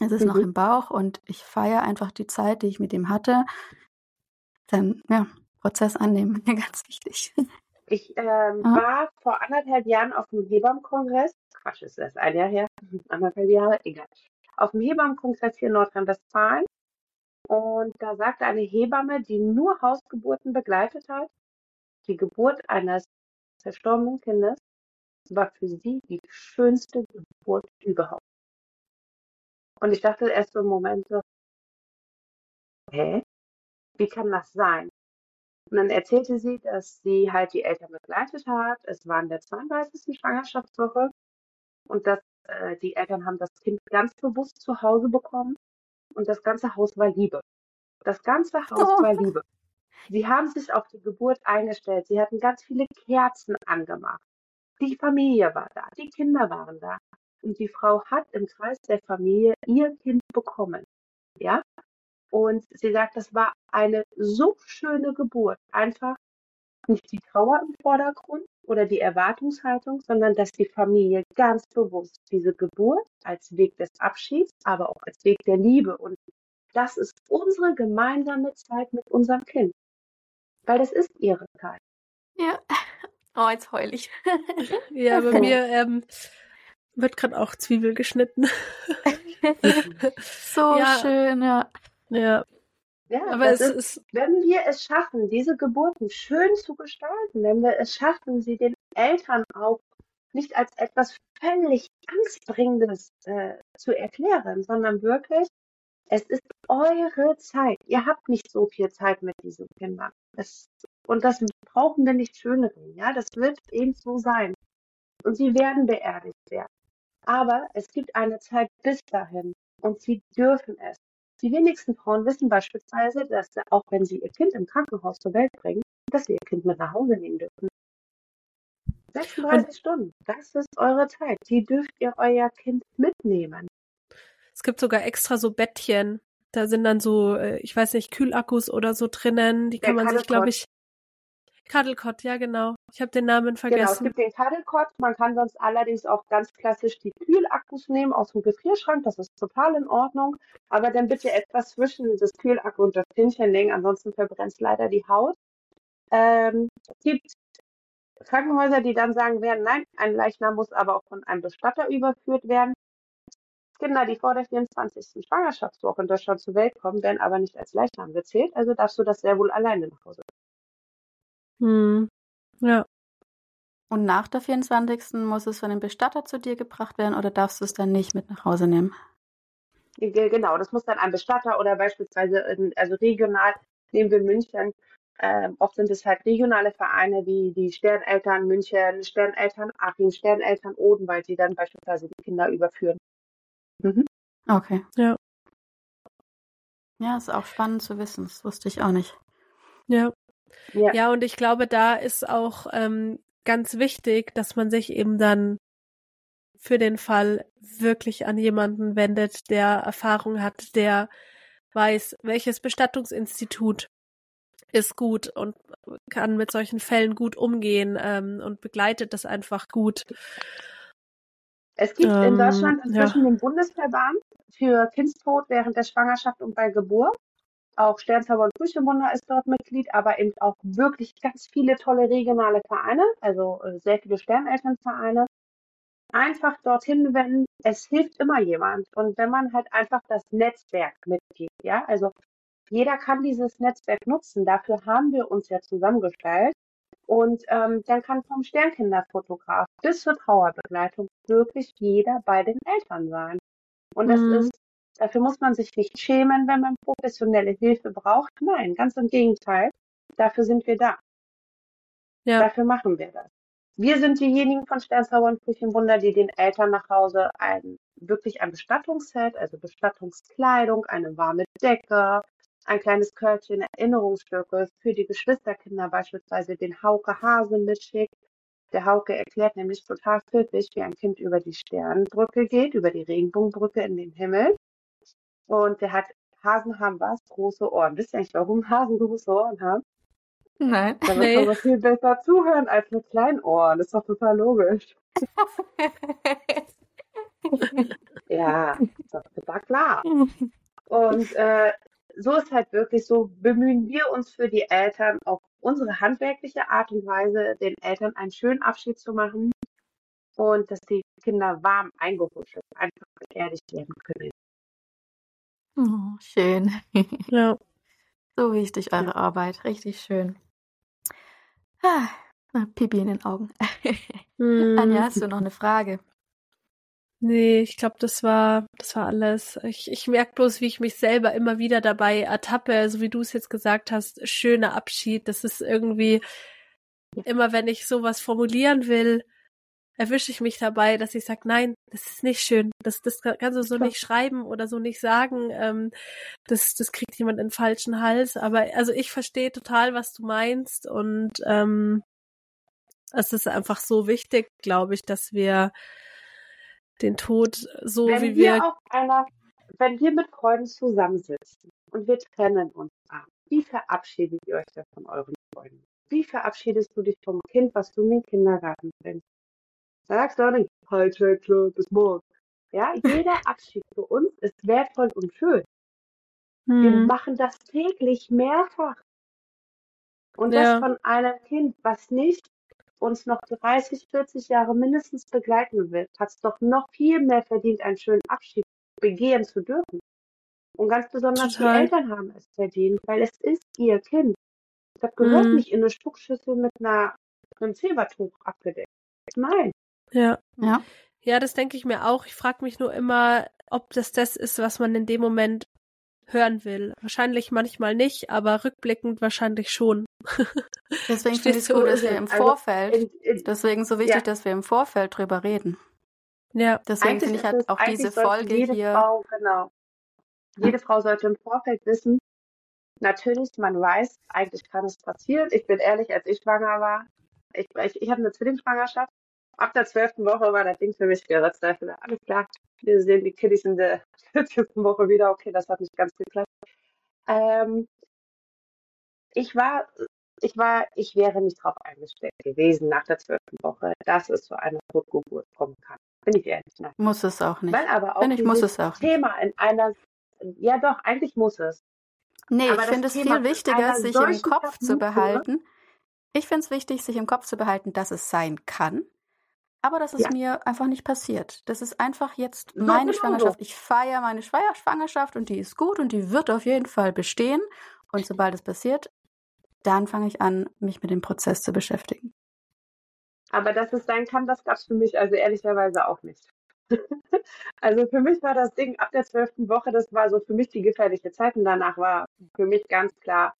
Es ist mhm. noch im Bauch und ich feiere einfach die Zeit, die ich mit ihm hatte. Dann, ja, Prozess annehmen, mir [LAUGHS] ganz wichtig. Ich ähm, ah. war vor anderthalb Jahren auf dem Hebammenkongress. Quatsch, ist das ein Jahr her? [LAUGHS] anderthalb Jahre? Egal. Auf dem Hebammenkongress hier in Nordrhein-Westfalen. Und da sagte eine Hebamme, die nur Hausgeburten begleitet hat, die Geburt eines verstorbenen Kindes war für sie die schönste Geburt überhaupt. Und ich dachte erst so im Moment so, hä? Wie kann das sein? Und dann erzählte sie, dass sie halt die Eltern begleitet hat. Es war in der 32. Schwangerschaftswoche und dass äh, die Eltern haben das Kind ganz bewusst zu Hause bekommen und das ganze Haus war Liebe. Das ganze Haus oh. war Liebe. Sie haben sich auf die Geburt eingestellt. Sie hatten ganz viele Kerzen angemacht. Die Familie war da, die Kinder waren da. Und die Frau hat im Kreis der Familie ihr Kind bekommen. Ja? Und sie sagt, das war eine so schöne Geburt. Einfach nicht die Trauer im Vordergrund, oder die Erwartungshaltung, sondern dass die Familie ganz bewusst diese Geburt als Weg des Abschieds, aber auch als Weg der Liebe und das ist unsere gemeinsame Zeit mit unserem Kind. Weil das ist ihre Zeit. Ja. [LAUGHS] Oh, jetzt heul ich. [LAUGHS] ja, bei mir ähm, wird gerade auch Zwiebel geschnitten. [LAUGHS] so ja. schön, ja. Ja. Ja, aber es ist, ist, wenn wir es schaffen, diese Geburten schön zu gestalten, wenn wir es schaffen, sie den Eltern auch nicht als etwas völlig Angstbringendes äh, zu erklären, sondern wirklich, es ist eure Zeit. Ihr habt nicht so viel Zeit mit diesen Kindern. Es, und das brauchen wir nicht schönreden. Ja, das wird eben so sein. Und sie werden beerdigt werden. Aber es gibt eine Zeit bis dahin und sie dürfen es. Die wenigsten Frauen wissen beispielsweise, dass auch wenn sie ihr Kind im Krankenhaus zur Welt bringen, dass sie ihr Kind mit nach Hause nehmen dürfen. 36 und Stunden, das ist eure Zeit. Die dürft ihr euer Kind mitnehmen. Es gibt sogar extra so Bettchen. Da sind dann so, äh, ich weiß nicht, Kühlakkus oder so drinnen. Die kann Der man sich, glaube ich, Cuddlecott, ja genau. Ich habe den Namen vergessen. Genau, es gibt den Cuddlecott. Man kann sonst allerdings auch ganz klassisch die Kühlakkus nehmen aus dem Gefrierschrank. Das ist total in Ordnung. Aber dann bitte etwas zwischen das Kühlakku und das Pinchen legen. Ansonsten verbrennt es leider die Haut. Ähm, es gibt Krankenhäuser, die dann sagen werden, nein, ein Leichnam muss aber auch von einem Bestatter überführt werden. Kinder, die vor der 24. Schwangerschaftswoche in Deutschland zur Welt kommen, werden aber nicht als Leichnam gezählt. Also darfst du das sehr wohl alleine nach Hause hm. Ja. Und nach der 24. muss es von dem Bestatter zu dir gebracht werden oder darfst du es dann nicht mit nach Hause nehmen? Genau, das muss dann ein Bestatter oder beispielsweise, in, also regional, nehmen wir München, äh, oft sind es halt regionale Vereine wie die Sterneltern München, Sterneltern Achim, Sterneltern Odenwald, die dann beispielsweise die Kinder überführen. Mhm. Okay. Ja. Ja, ist auch spannend zu wissen. Das wusste ich auch nicht. Ja. Ja. ja, und ich glaube, da ist auch ähm, ganz wichtig, dass man sich eben dann für den Fall wirklich an jemanden wendet, der Erfahrung hat, der weiß, welches Bestattungsinstitut ist gut und kann mit solchen Fällen gut umgehen ähm, und begleitet das einfach gut. Es gibt ähm, in Deutschland inzwischen ja. den Bundesverband für Kindstod während der Schwangerschaft und bei Geburt. Auch Sternzauber und Küchenwunder ist dort Mitglied, aber eben auch wirklich ganz viele tolle regionale Vereine, also äh, sehr viele Sternelternvereine. Einfach dorthin wenden, es hilft immer jemand. Und wenn man halt einfach das Netzwerk mitgeht, ja, also jeder kann dieses Netzwerk nutzen. Dafür haben wir uns ja zusammengestellt. Und ähm, dann kann vom Sternkinderfotograf bis zur Trauerbegleitung wirklich jeder bei den Eltern sein. Und das mhm. ist Dafür muss man sich nicht schämen, wenn man professionelle Hilfe braucht. Nein, ganz im Gegenteil. Dafür sind wir da. Ja. Dafür machen wir das. Wir sind diejenigen von Sternzauber und Küchenwunder, die den Eltern nach Hause ein, wirklich ein Bestattungsset, also Bestattungskleidung, eine warme Decke, ein kleines Körbchen Erinnerungsstücke für die Geschwisterkinder beispielsweise den Hauke Hase mitschickt. Der Hauke erklärt nämlich total pfiffig, wie ein Kind über die Sternenbrücke geht, über die Regenbogenbrücke in den Himmel. Und der hat, Hasen haben was? Große Ohren. Wisst ihr eigentlich, warum Hasen große Ohren haben? Nein. Damit nee. kann man viel besser zuhören als mit kleinen Ohren. Das ist doch total logisch. [LAUGHS] ja, ist doch total klar. Und äh, so ist halt wirklich so, bemühen wir uns für die Eltern auf unsere handwerkliche Art und Weise, den Eltern einen schönen Abschied zu machen und dass die Kinder warm eingehuscht einfach beerdigt werden können. Oh, schön. [LAUGHS] Ja. So wichtig, eure ja. Arbeit. Richtig schön. Ah, Pipi in den Augen. Hm. [LAUGHS] Anja, hast du noch eine Frage? Nee, ich glaube, das war, das war alles. Ich, ich merke bloß, wie ich mich selber immer wieder dabei ertappe, so wie du es jetzt gesagt hast, schöner Abschied. Das ist irgendwie immer, wenn ich sowas formulieren will, erwische ich mich dabei, dass ich sage, nein, das ist nicht schön, das, das kannst du so nicht schreiben oder so nicht sagen, ähm, das, das kriegt jemand in den falschen Hals. Aber also ich verstehe total, was du meinst und ähm, es ist einfach so wichtig, glaube ich, dass wir den Tod so wenn wie wir, wir auf einer, wenn wir mit Freunden zusammensitzen und wir trennen uns ab, wie verabschiedet ihr euch da von euren Freunden? Wie verabschiedest du dich vom Kind, was du in den Kindergarten bringst? Sagst du auch nicht, halt, klar, bis morgen. Ja, [LAUGHS] jeder Abschied für uns ist wertvoll und schön. Hm. Wir machen das täglich mehrfach. Und ja. das von einem Kind, was nicht uns noch 30, 40 Jahre mindestens begleiten wird, hat es doch noch viel mehr verdient, einen schönen Abschied begehen zu dürfen. Und ganz besonders Total. die Eltern haben es verdient, weil es ist ihr Kind. Das gehört mhm. nicht in eine Spuckschüssel mit einer, einem Silbertuch abgedeckt. Nein. Ja. Ja. Ja, das denke ich mir auch. Ich frage mich nur immer, ob das das ist, was man in dem Moment hören will. Wahrscheinlich manchmal nicht, aber rückblickend wahrscheinlich schon. [LAUGHS] Deswegen finde ich es gut, dass wir im also Vorfeld, also in, in, deswegen so wichtig, ja. dass wir im Vorfeld drüber reden. Ja. Deswegen finde ich halt auch diese Folge jede hier. Frau, genau. Jede Frau sollte im Vorfeld wissen, natürlich, man weiß, eigentlich kann es passieren. Ich bin ehrlich, als ich schwanger war, ich, ich, ich hatte eine Zwillingsschwangerschaft. Ab der zwölften Woche war das Ding für mich geritzt. Da dachte alles klar, wir sehen die Kiddies in der [LAUGHS] 40. Woche wieder. Okay, das hat nicht ganz geklappt. Ähm, ich war, ich war, ich wäre nicht darauf eingestellt gewesen nach der zwölften Woche, dass es zu einer Totgeburt kommen kann. Bin ich ehrlich. Nein. Muss es auch nicht. Weil aber auch ich, muss es auch Thema in einer, ja doch, eigentlich muss es. Nee, aber ich finde es viel wichtiger, sich im Kopf zu behalten. Ich finde es wichtig, sich im Kopf zu behalten, dass es sein kann, aber dass es ja. mir einfach nicht passiert. Das ist einfach jetzt meine genau Schwangerschaft. Ich feiere meine Schwangerschaft und die ist gut und die wird auf jeden Fall bestehen. Und sobald es passiert, dann fange ich an, mich mit dem Prozess zu beschäftigen. Aber dass es sein kann, das gab es für mich also ehrlicherweise auch nicht. [LAUGHS] also für mich war das Ding ab der zwölften Woche, das war so für mich die gefährliche Zeit und danach war für mich ganz klar,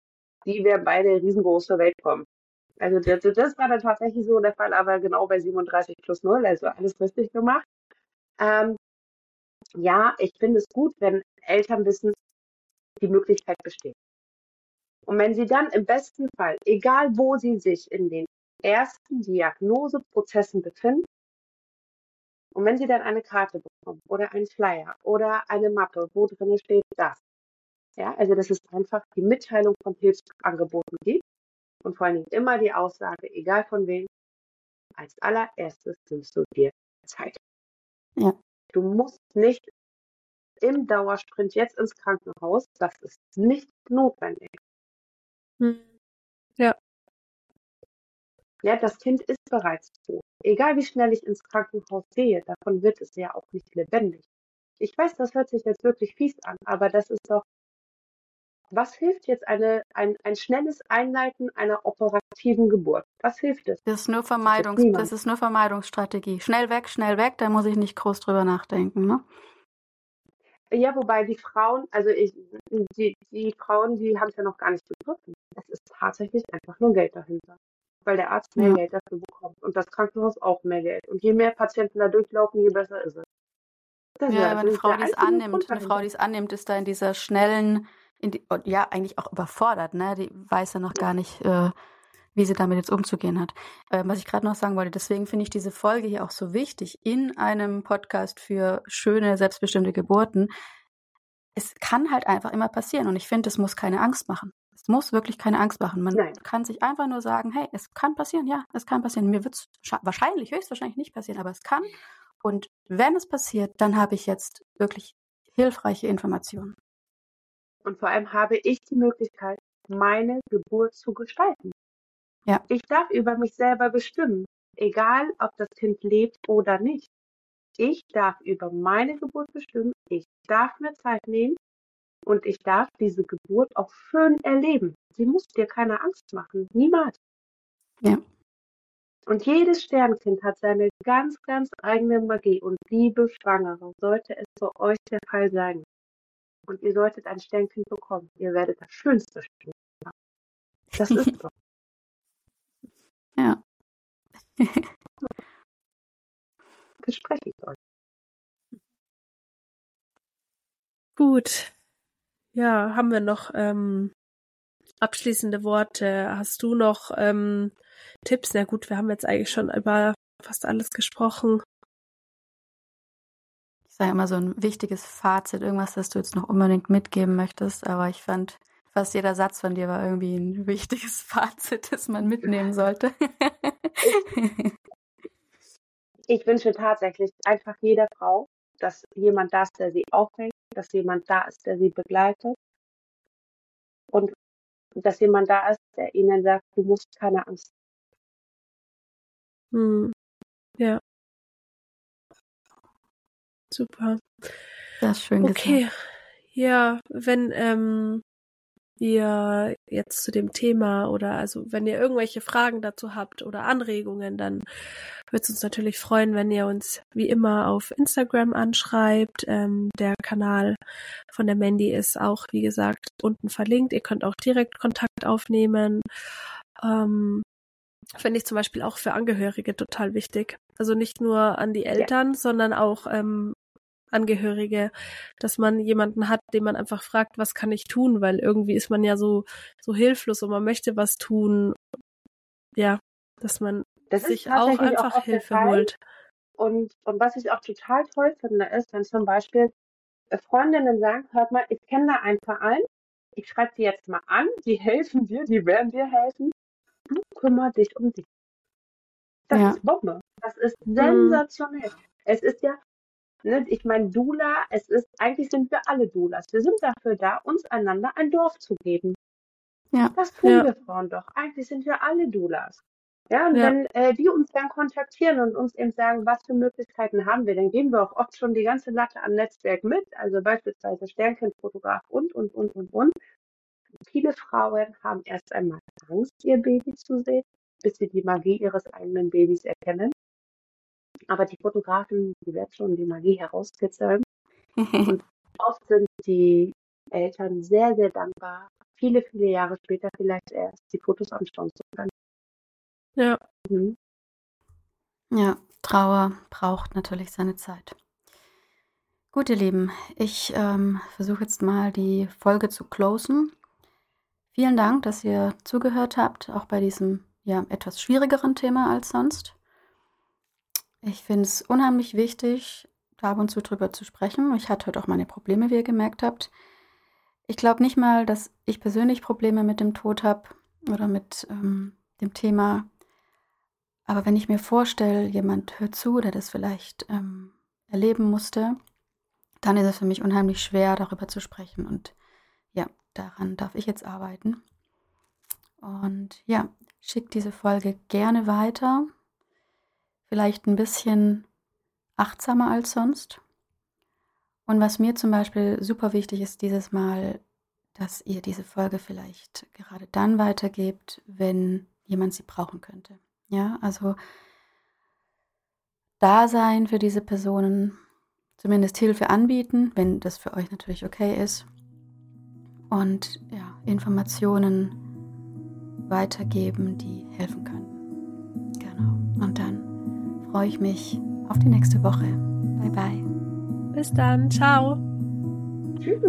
die werden beide riesengroß zur Welt kommen. Also das, das war dann tatsächlich so der Fall, aber genau bei 37 plus 0, also alles richtig gemacht. Ähm, ja, ich finde es gut, wenn Eltern wissen, die Möglichkeit besteht. Und wenn sie dann im besten Fall, egal wo sie sich in den ersten Diagnoseprozessen befinden, und wenn sie dann eine Karte bekommen oder einen Flyer oder eine Mappe, wo drin steht das, ja, also das ist einfach die Mitteilung von Hilfsangeboten gibt und vor allen Dingen immer die Aussage, egal von wem, als allererstes nimmst du dir Zeit. Ja. Du musst nicht im Dauersprint jetzt ins Krankenhaus, das ist nicht notwendig. Hm. Ja. Ja, das Kind ist bereits tot. Egal wie schnell ich ins Krankenhaus gehe, davon wird es ja auch nicht lebendig. Ich weiß, das hört sich jetzt wirklich fies an, aber das ist doch, was hilft jetzt eine, ein, ein schnelles Einleiten einer operativen Geburt? Was hilft es? Das ist nur Vermeidungs, das, das ist nur Vermeidungsstrategie. Schnell weg, schnell weg, da muss ich nicht groß drüber nachdenken, ne? Ja, wobei die Frauen, also ich, die, die Frauen, die haben es ja noch gar nicht begriffen. Es ist tatsächlich einfach nur Geld dahinter. Weil der Arzt mehr ja. Geld dafür bekommt und das Krankenhaus auch mehr Geld. Und je mehr Patienten da durchlaufen, je besser ist es. Das ja, aber eine Frau, die es annimmt, eine Frau, die es annimmt, ist da in dieser schnellen, die, ja, eigentlich auch überfordert, ne? Die weiß ja noch gar nicht, äh, wie sie damit jetzt umzugehen hat. Äh, was ich gerade noch sagen wollte, deswegen finde ich diese Folge hier auch so wichtig in einem Podcast für schöne, selbstbestimmte Geburten. Es kann halt einfach immer passieren und ich finde, es muss keine Angst machen. Es muss wirklich keine Angst machen. Man Nein. kann sich einfach nur sagen, hey, es kann passieren, ja, es kann passieren. Mir wird es wahrscheinlich, höchstwahrscheinlich nicht passieren, aber es kann. Und wenn es passiert, dann habe ich jetzt wirklich hilfreiche Informationen. Und vor allem habe ich die Möglichkeit, meine Geburt zu gestalten. Ja. Ich darf über mich selber bestimmen, egal ob das Kind lebt oder nicht. Ich darf über meine Geburt bestimmen. Ich darf mir Zeit nehmen und ich darf diese Geburt auch schön erleben. Sie muss dir keine Angst machen. Niemals. Ja. Und jedes Sternkind hat seine ganz, ganz eigene Magie. Und liebe Schwangere, sollte es für euch der Fall sein. Und ihr solltet ein Sternkind bekommen. Ihr werdet das schönste Sternkind haben. Das ist [LAUGHS] so. Ja. [LAUGHS] Verspreche ich euch. Gut. Ja, haben wir noch ähm, abschließende Worte? Hast du noch ähm, Tipps? Na gut, wir haben jetzt eigentlich schon über fast alles gesprochen. Sage immer so ein wichtiges Fazit, irgendwas, das du jetzt noch unbedingt mitgeben möchtest, aber ich fand Fast jeder Satz von dir war irgendwie ein [LAUGHS] wichtiges Fazit, das man mitnehmen sollte. [LAUGHS] ich wünsche tatsächlich einfach jeder Frau, dass jemand da ist, der sie aufhängt, dass jemand da ist, der sie begleitet und dass jemand da ist, der ihnen sagt, du musst keine Angst. Hm. Ja. Super. Das ist schön Okay. Gesagt. Ja, wenn ähm, ihr jetzt zu dem Thema oder also wenn ihr irgendwelche Fragen dazu habt oder Anregungen, dann würde es uns natürlich freuen, wenn ihr uns wie immer auf Instagram anschreibt. Ähm, der Kanal von der Mandy ist auch, wie gesagt, unten verlinkt. Ihr könnt auch direkt Kontakt aufnehmen. Ähm, Finde ich zum Beispiel auch für Angehörige total wichtig. Also nicht nur an die Eltern, ja. sondern auch ähm, Angehörige, dass man jemanden hat, den man einfach fragt, was kann ich tun, weil irgendwie ist man ja so so hilflos und man möchte was tun. Ja, dass man das sich auch einfach auch Hilfe holt. Und, und was ich auch total toll finde, ist, wenn zum Beispiel äh, Freundinnen sagen, hört mal, ich kenne da einen Verein, ich schreibe die jetzt mal an, die helfen dir, die werden dir helfen. Du kümmer dich um dich. Das ja. ist Bombe. Das ist mhm. sensationell. Mhm. Es ist ja, Ne? Ich meine, Dula, es ist, eigentlich sind wir alle Dulas. Wir sind dafür da, uns einander ein Dorf zu geben. Ja. Das tun ja. wir Frauen doch. Eigentlich sind wir alle Dulas. Ja, und ja. wenn äh, die uns dann kontaktieren und uns eben sagen, was für Möglichkeiten haben wir, dann geben wir auch oft schon die ganze Latte am Netzwerk mit, also beispielsweise Sternkindfotograf und, und, und, und, und. Viele Frauen haben erst einmal Angst, ihr Baby zu sehen, bis sie die Magie ihres eigenen Babys erkennen. Aber die Fotografen, die werden schon die Magie herauskitzeln. [LAUGHS] und oft sind die Eltern sehr, sehr dankbar, viele, viele Jahre später vielleicht erst die Fotos anschauen zu können. Ja. Mhm. Ja, Trauer braucht natürlich seine Zeit. Gut, ihr Lieben, ich ähm, versuche jetzt mal die Folge zu closen. Vielen Dank, dass ihr zugehört habt, auch bei diesem ja etwas schwierigeren Thema als sonst. Ich finde es unheimlich wichtig, da ab und zu drüber zu sprechen. Ich hatte heute auch meine Probleme, wie ihr gemerkt habt. Ich glaube nicht mal, dass ich persönlich Probleme mit dem Tod habe oder mit ähm, dem Thema. Aber wenn ich mir vorstelle, jemand hört zu, der das vielleicht ähm, erleben musste, dann ist es für mich unheimlich schwer, darüber zu sprechen. Und ja, daran darf ich jetzt arbeiten. Und ja, schickt diese Folge gerne weiter vielleicht ein bisschen achtsamer als sonst. Und was mir zum Beispiel super wichtig ist dieses Mal, dass ihr diese Folge vielleicht gerade dann weitergebt, wenn jemand sie brauchen könnte. Ja, also da sein für diese Personen, zumindest Hilfe anbieten, wenn das für euch natürlich okay ist. Und ja, Informationen weitergeben, die helfen können. Genau. Und dann freue ich mich auf die nächste Woche. Bye bye. Bis dann. Ciao. Tschüss.